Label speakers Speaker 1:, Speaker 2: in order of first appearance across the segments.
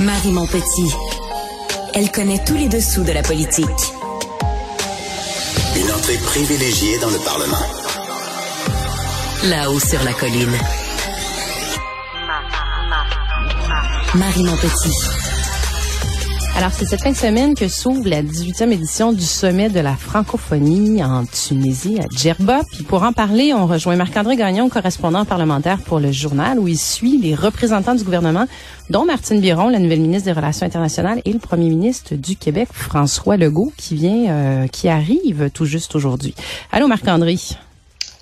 Speaker 1: Marie Montpetit. Elle connaît tous les dessous de la politique.
Speaker 2: Une entrée privilégiée dans le Parlement.
Speaker 1: Là-haut sur la colline. Marie Montpetit.
Speaker 3: Alors, c'est cette fin de semaine que s'ouvre la 18e édition du sommet de la francophonie en Tunisie, à Djerba. Puis pour en parler, on rejoint Marc-André Gagnon, correspondant parlementaire pour le journal, où il suit les représentants du gouvernement, dont Martine Biron, la nouvelle ministre des Relations internationales, et le premier ministre du Québec, François Legault, qui vient, euh, qui arrive tout juste aujourd'hui. Allô, Marc-André.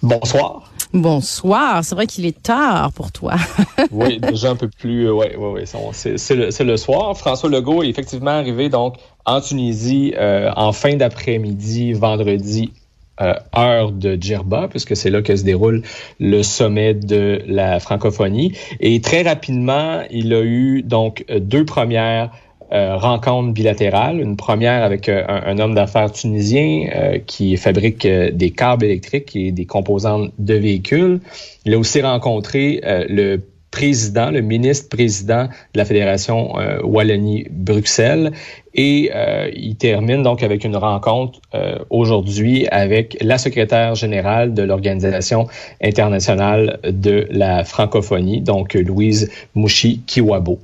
Speaker 4: Bonsoir.
Speaker 3: Bonsoir. C'est vrai qu'il est tard pour toi.
Speaker 4: oui, déjà un peu plus. Oui, oui, oui. C'est le, soir. François Legault est effectivement arrivé donc en Tunisie euh, en fin d'après-midi, vendredi. Euh, heure de Djerba, puisque c'est là que se déroule le sommet de la francophonie. Et très rapidement, il a eu donc deux premières euh, rencontre bilatérale, une première avec euh, un, homme d'affaires tunisien euh, qui fabrique des câbles électriques et des composantes de véhicules. Il a aussi rencontré le président, le ministre-président de la Fédération Wallonie-Bruxelles. Et il termine donc avec une rencontre aujourd'hui avec la secrétaire générale de l'Organisation internationale de la francophonie, donc Louise Mouchi-Kiwabo.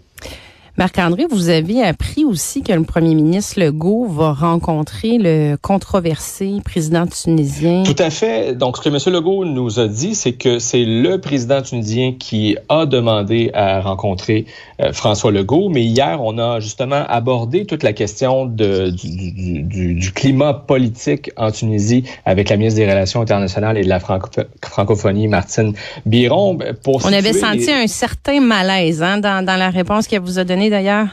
Speaker 3: Marc-André, vous avez appris aussi que le premier ministre Legault va rencontrer le controversé président tunisien.
Speaker 4: Tout à fait. Donc, ce que M. Legault nous a dit, c'est que c'est le président tunisien qui a demandé à rencontrer euh, François Legault. Mais hier, on a justement abordé toute la question de, du, du, du, climat politique en Tunisie avec la ministre des Relations internationales et de la francophonie, Martine Biron.
Speaker 3: Pour on avait senti un certain malaise hein, dans, dans la réponse qu'elle vous a donnée d'ailleurs.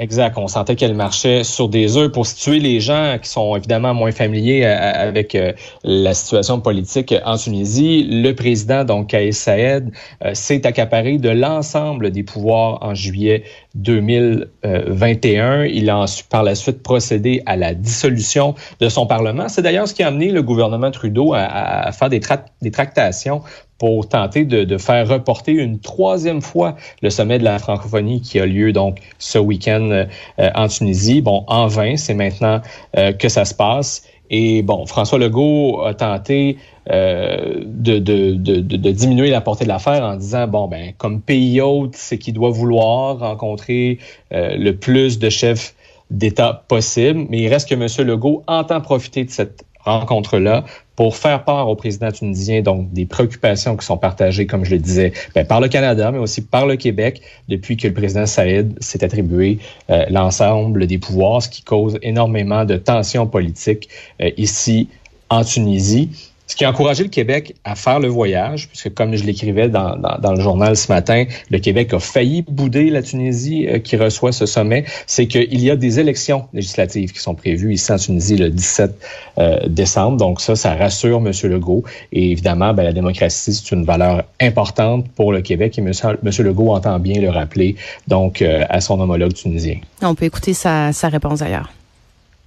Speaker 4: Exact. On sentait qu'elle marchait sur des œufs pour situer les gens qui sont évidemment moins familiers euh, avec euh, la situation politique en Tunisie. Le président, donc Kaïs Saed, euh, s'est accaparé de l'ensemble des pouvoirs en juillet 2021. Il a par la suite procédé à la dissolution de son Parlement. C'est d'ailleurs ce qui a amené le gouvernement Trudeau à, faire des, tractations pour tenter de, de, faire reporter une troisième fois le sommet de la francophonie qui a lieu donc ce week-end euh, en Tunisie. Bon, en vain, c'est maintenant euh, que ça se passe. Et bon, François Legault a tenté euh, de, de, de, de, diminuer la portée de l'affaire en disant bon ben comme pays hôte, c'est qu'il doit vouloir rencontrer le plus de chefs d'État possible. Mais il reste que M. Legault entend profiter de cette rencontre-là pour faire part au président tunisien donc des préoccupations qui sont partagées, comme je le disais, ben, par le Canada, mais aussi par le Québec depuis que le président Saïd s'est attribué euh, l'ensemble des pouvoirs, ce qui cause énormément de tensions politiques euh, ici en Tunisie. Ce qui a encouragé le Québec à faire le voyage, puisque comme je l'écrivais dans, dans, le journal ce matin, le Québec a failli bouder la Tunisie euh, qui reçoit ce sommet, c'est qu'il y a des élections législatives qui sont prévues ici en Tunisie le 17 euh, décembre. Donc ça, ça rassure M. Legault. Et évidemment, ben, la démocratie, c'est une valeur importante pour le Québec et M. Legault entend bien le rappeler donc euh, à son homologue tunisien.
Speaker 3: On peut écouter sa, sa réponse ailleurs.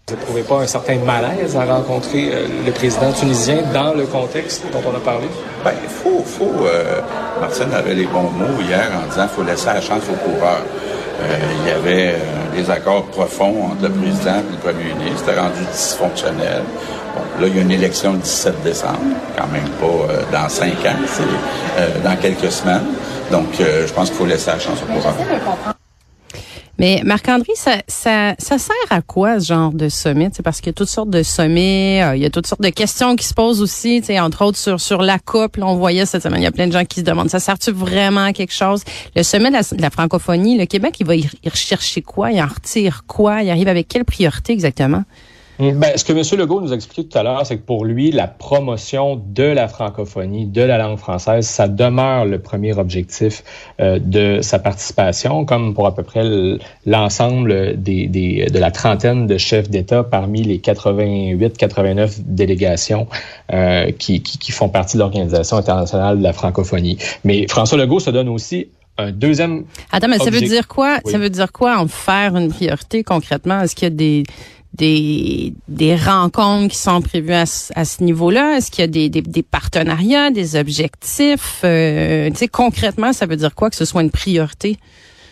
Speaker 4: Vous ne trouvez pas un certain malaise à rencontrer euh, le président tunisien dans le contexte dont on a parlé?
Speaker 5: Bien, il faut, faut euh, Martine avait les bons mots hier en disant qu'il faut laisser la chance aux coureurs. Euh, il y avait des accords profonds entre le président et le premier ministre. C'était rendu dysfonctionnel. Bon, là, il y a une élection le 17 décembre, quand même pas dans cinq ans, c'est dans quelques semaines. Donc, euh, je pense qu'il faut laisser la chance au coureur.
Speaker 3: Mais Marc-André, ça, ça, ça sert à quoi ce genre de sommet? C'est parce qu'il y a toutes sortes de sommets, euh, il y a toutes sortes de questions qui se posent aussi, entre autres sur, sur la coupe. Là, on voyait cette semaine, il y a plein de gens qui se demandent, ça sert-tu vraiment à quelque chose? Le sommet de la, francophonie, le Québec, il va y rechercher quoi? Il en retire quoi? Il arrive avec quelle priorité exactement?
Speaker 4: Mm. Ben, ce que M. Legault nous a expliqué tout à l'heure, c'est que pour lui, la promotion de la francophonie, de la langue française, ça demeure le premier objectif euh, de sa participation, comme pour à peu près l'ensemble des, des, de la trentaine de chefs d'État parmi les 88-89 délégations euh, qui, qui, qui font partie de l'Organisation internationale de la francophonie. Mais François Legault se donne aussi un deuxième.
Speaker 3: Attends, mais ça veut dire quoi? Ça veut dire quoi en faire une priorité concrètement? Est-ce qu'il y a des, des, des rencontres qui sont prévues à, ce niveau-là? Est-ce qu'il y a des, des, des, partenariats, des objectifs? Euh, tu sais, concrètement, ça veut dire quoi que ce soit une priorité?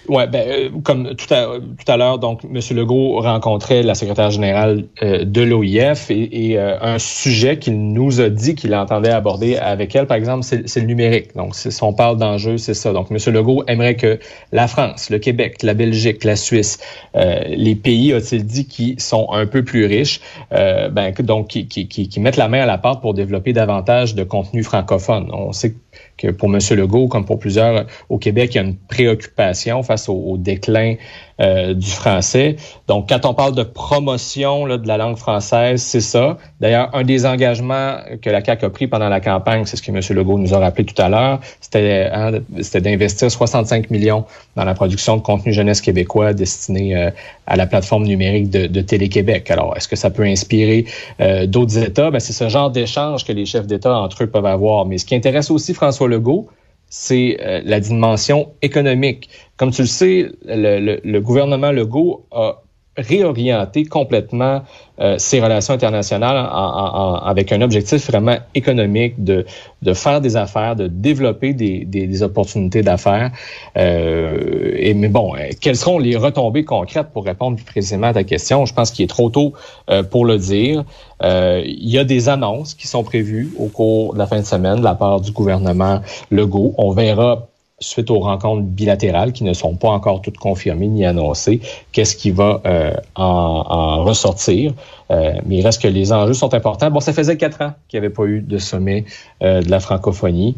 Speaker 4: Ouais, ben, euh, comme tout à, tout à l'heure, donc, M. Legault rencontrait la secrétaire générale euh, de l'OIF et, euh, un sujet qu'il nous a dit qu'il entendait aborder avec elle, par exemple, c'est le numérique. Donc, si on parle d'enjeux, c'est ça. Donc, M. Legault aimerait que la France, le Québec, la Belgique, la Suisse, les pays, a-t-il dit, qui sont un peu plus riches, ben, donc, qui, qui, qui, qui, mettent la main à la pâte pour développer davantage de contenu francophone. On sait que que pour M. Legault, comme pour plusieurs au Québec, il y a une préoccupation face au, déclin euh, du français. Donc, quand on parle de promotion là, de la langue française, c'est ça. D'ailleurs, un des engagements que la CAQ a pris pendant la campagne, c'est ce que M. Legault nous a rappelé tout à l'heure, c'était hein, d'investir 65 millions dans la production de contenu jeunesse québécois destiné euh, à la plateforme numérique de, Télé-Québec. Alors, est-ce que ça peut inspirer euh, d'autres États? Ben, c'est ce genre d'échange que les chefs d'État entre eux peuvent avoir. Mais ce qui intéresse aussi François Legault, c'est euh, la dimension économique. Comme tu le sais, le, le gouvernement Legault a réorienter complètement euh, ses relations internationales en, avec un objectif vraiment économique de, de faire des affaires, de développer des, des, opportunités d'affaires. Euh, et mais bon, euh, quelles seront les retombées concrètes pour répondre plus précisément à ta question? Je pense qu'il est trop tôt euh, pour le dire. il y a des annonces qui sont prévues au cours de la fin de semaine de la part du gouvernement Legault. On verra suite aux rencontres bilatérales qui ne sont pas encore toutes confirmées ni annoncées, qu'est-ce qui va euh, en, ressortir? Euh, mais il reste que les enjeux sont importants. Bon, ça faisait quatre ans qu'il n'y avait pas eu de sommet euh, de la francophonie.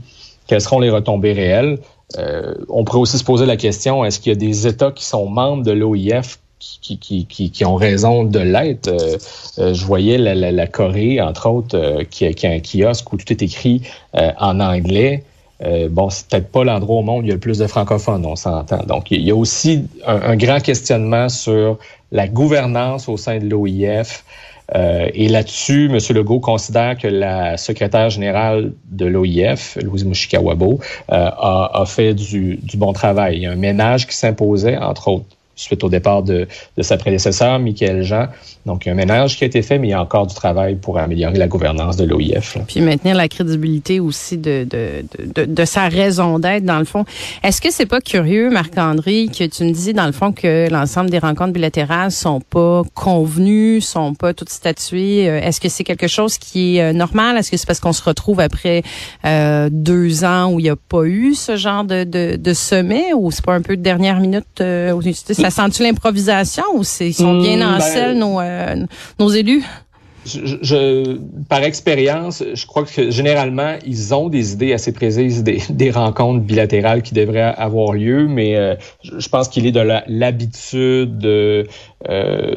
Speaker 4: Quelles seront les retombées réelles? on pourrait aussi se poser la question, est-ce qu'il y a des États qui sont membres de l'OIF qui, qui, qui, qui, ont raison de l'être? je voyais la, la, la, Corée, entre autres, qui, qui, a un kiosque où tout est écrit en anglais. Euh, bon, c'est peut-être pas l'endroit au monde où il y a le plus de francophones, on s'entend. Donc, il y a aussi un, grand questionnement sur la gouvernance au sein de l'OIF. Euh, et là-dessus, M. Legault considère que la secrétaire générale de l'OIF, Louise Mushikawabo, euh, a, a, fait du, du bon travail. Il y a un ménage qui s'imposait, entre autres suite au départ de, de sa prédécesseur, Michael Jean. Donc, il y a un ménage qui a été fait, mais il y a encore du travail pour améliorer la gouvernance de l'OIF.
Speaker 3: Puis maintenir la crédibilité aussi de, de, de, de sa raison d'être, dans le fond. Est-ce que c'est pas curieux, Marc-André, que tu me dis, dans le fond, que l'ensemble des rencontres bilatérales sont pas convenues, sont pas toutes statuées? Euh, est-ce que c'est quelque chose qui est euh, normal? Est-ce que c'est parce qu'on se retrouve après euh, deux ans où il n'y a pas eu ce genre de, de, de sommet ou c'est pas un peu de dernière minute euh, ça sent-tu l'improvisation ou c'est, ils sont bien en hmm, ben, selle, nos, euh, nos élus?
Speaker 4: Je, par expérience, je crois que généralement, ils ont des idées assez précises des, des rencontres bilatérales qui devraient avoir lieu, mais euh, je pense qu'il est de l'habitude euh,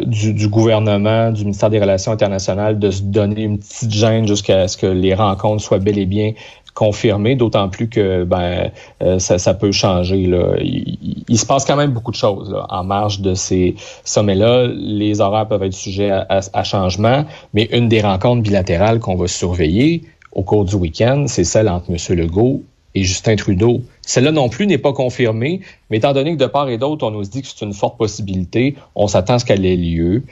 Speaker 4: du, du, gouvernement, du ministère des Relations internationales de se donner une petite gêne jusqu'à ce que les rencontres soient bel et bien confirmé, d'autant plus que ben euh, ça, peut changer. Là. Il, se passe quand même beaucoup de choses là, en marge de ces sommets-là. Les horaires peuvent être sujets à, à, changement, mais une des rencontres bilatérales qu'on va surveiller au cours du week-end, c'est celle entre M. Legault et Justin Trudeau. Celle-là non plus n'est pas confirmée, mais étant donné que de part et d'autre, on nous dit que c'est une forte possibilité, on s'attend à ce qu'elle ait lieu.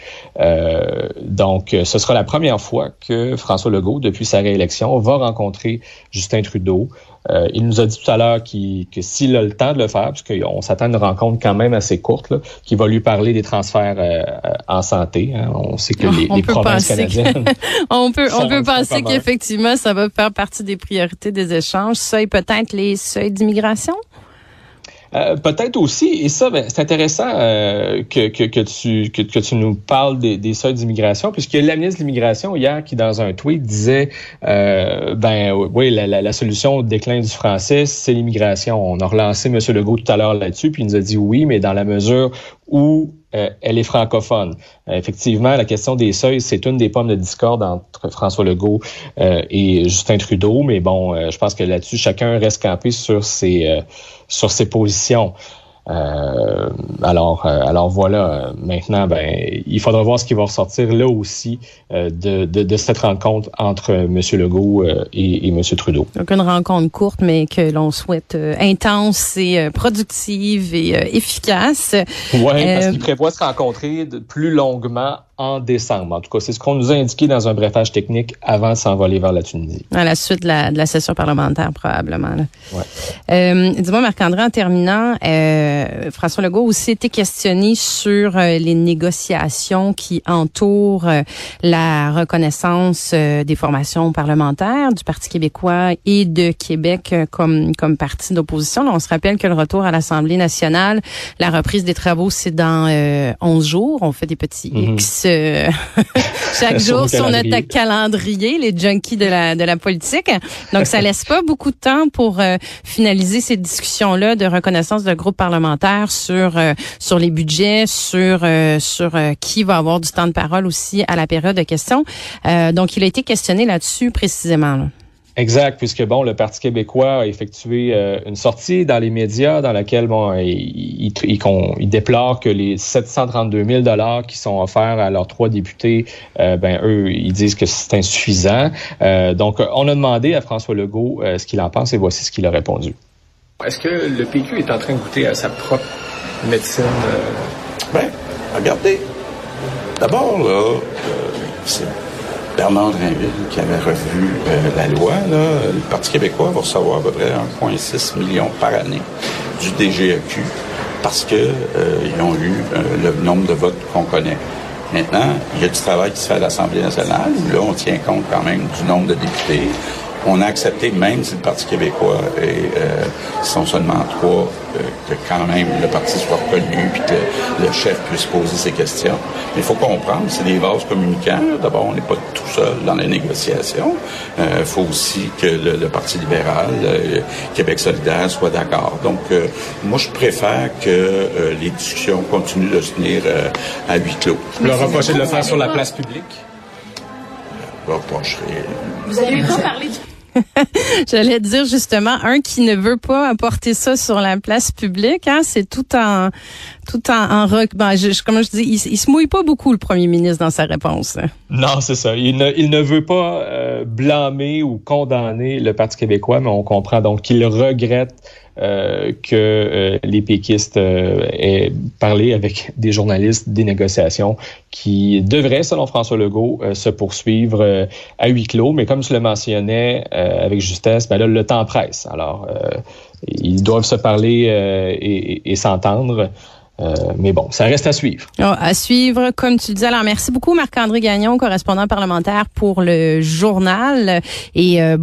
Speaker 4: Euh, donc, ce sera la première fois que François Legault, depuis sa réélection, va rencontrer Justin Trudeau. Euh, il nous a dit tout à l'heure que s'il a le temps de le faire, puisqu'on s'attend à une rencontre quand même assez courte, qu'il va lui parler des transferts euh, en santé. Hein. On sait que les, les provinces canadiennes...
Speaker 3: on peut, on peut penser qu'effectivement, ça va faire partie des priorités des échanges. Ça et peut-être les seuils d'immigration?
Speaker 4: Euh, peut-être aussi, et ça, ben, c'est intéressant euh, que, que, que, tu, que, que, tu nous parles des, des seuils d'immigration, puisque la ministre de l'immigration, hier, qui dans un tweet disait, euh, ben oui, la, la, la, solution au déclin du français, c'est l'immigration. On a relancé M. Legault tout à l'heure là-dessus, puis il nous a dit oui, mais dans la mesure où euh, elle est francophone. Euh, effectivement, la question des seuils, c'est une des pommes de discorde entre François Legault euh, et Justin Trudeau, mais bon, je pense que là-dessus, chacun reste campé sur ses, sur ses positions. Euh, alors, euh, alors voilà, maintenant, ben, il faudra voir ce qui va ressortir là aussi euh, de, de, de, cette rencontre entre M. Legault et, et M. Trudeau.
Speaker 3: Donc une rencontre courte, mais que l'on souhaite intense et productive et efficace.
Speaker 4: Oui, parce qu'ils prévoient se rencontrer plus longuement en décembre. En tout cas, c'est ce qu'on nous a indiqué dans un brefage technique avant de s'envoler vers la Tunisie.
Speaker 3: À la suite de la, de la session parlementaire, probablement.
Speaker 4: Ouais.
Speaker 3: Euh, Dis-moi, Marc-André, en terminant, euh, François Legault aussi été questionné sur euh, les négociations qui entourent euh, la reconnaissance euh, des formations parlementaires du Parti québécois et de Québec comme, comme parti d'opposition. On se rappelle que le retour à l'Assemblée nationale, la reprise des travaux, c'est dans 11 jours. On fait des petits mm -hmm. X chaque jour sur, notre calendrier, les junkies de la de la politique. Donc ça laisse pas beaucoup de temps pour euh, finaliser ces discussions là de reconnaissance de groupes parlementaires sur euh, sur les budgets, sur euh, sur qui va avoir du temps de parole aussi à la période de questions. donc il a été questionné là-dessus précisément. Là.
Speaker 4: Exact, puisque bon, le Parti québécois a effectué euh, une sortie dans les médias dans laquelle bon, il, il, il, il déplore que les 732 000 dollars qui sont offerts à leurs trois députés, euh, ben eux, ils disent que c'est insuffisant. Euh, donc, on a demandé à François Legault euh, ce qu'il en pense et voici ce qu'il a répondu.
Speaker 6: Est-ce que le PQ est en train de goûter à sa propre médecine?
Speaker 5: Ben, regardez. D'abord, là, c'est Bernard Drinville qui avait revu euh, la loi, le Parti québécois va recevoir à peu près 1,6 million par année du DGEQ parce que euh, ont eu euh, le nombre de votes qu'on connaît. Maintenant, il y a du travail qui se fait à l'Assemblée nationale. Là, on tient compte quand même du nombre de députés. On a accepté, même si le Parti québécois et euh, sont seulement trois, euh, que quand même le parti soit reconnu puis que le, chef puisse poser ses questions. Mais il faut comprendre, c'est des vases communicants. D'abord, on n'est pas tout seul dans les négociations. Il euh, faut aussi que le, le Parti libéral, euh, Québec solidaire, soit d'accord. Donc, euh, moi, je préfère que euh, les discussions continuent de se tenir à huis clos.
Speaker 6: Vous leur reprochez de le faire sur la place publique?
Speaker 7: Vous avez eu pas parler du
Speaker 3: J'allais dire justement un qui ne veut pas apporter ça sur la place publique. Hein, c'est tout en tout en, en rock. Ben, je, comme je dis, il, il, se mouille pas beaucoup le premier ministre dans sa réponse.
Speaker 4: Non, c'est ça. Il ne, il ne veut pas euh, blâmer ou condamner le Parti québécois, mais on comprend donc qu'il regrette euh, que euh, les péquistes euh, aient parlé avec des journalistes des négociations qui devraient, selon François Legault, euh, se poursuivre euh, à huis clos. Mais comme tu le mentionnais avec justesse, ben là, le temps presse. Alors, ils doivent se parler et, et s'entendre. Euh, mais bon, ça reste à suivre.
Speaker 3: Oh, à suivre, comme tu le dis. Alors, merci beaucoup, Marc-André Gagnon, correspondant parlementaire pour le journal. Et euh, bon,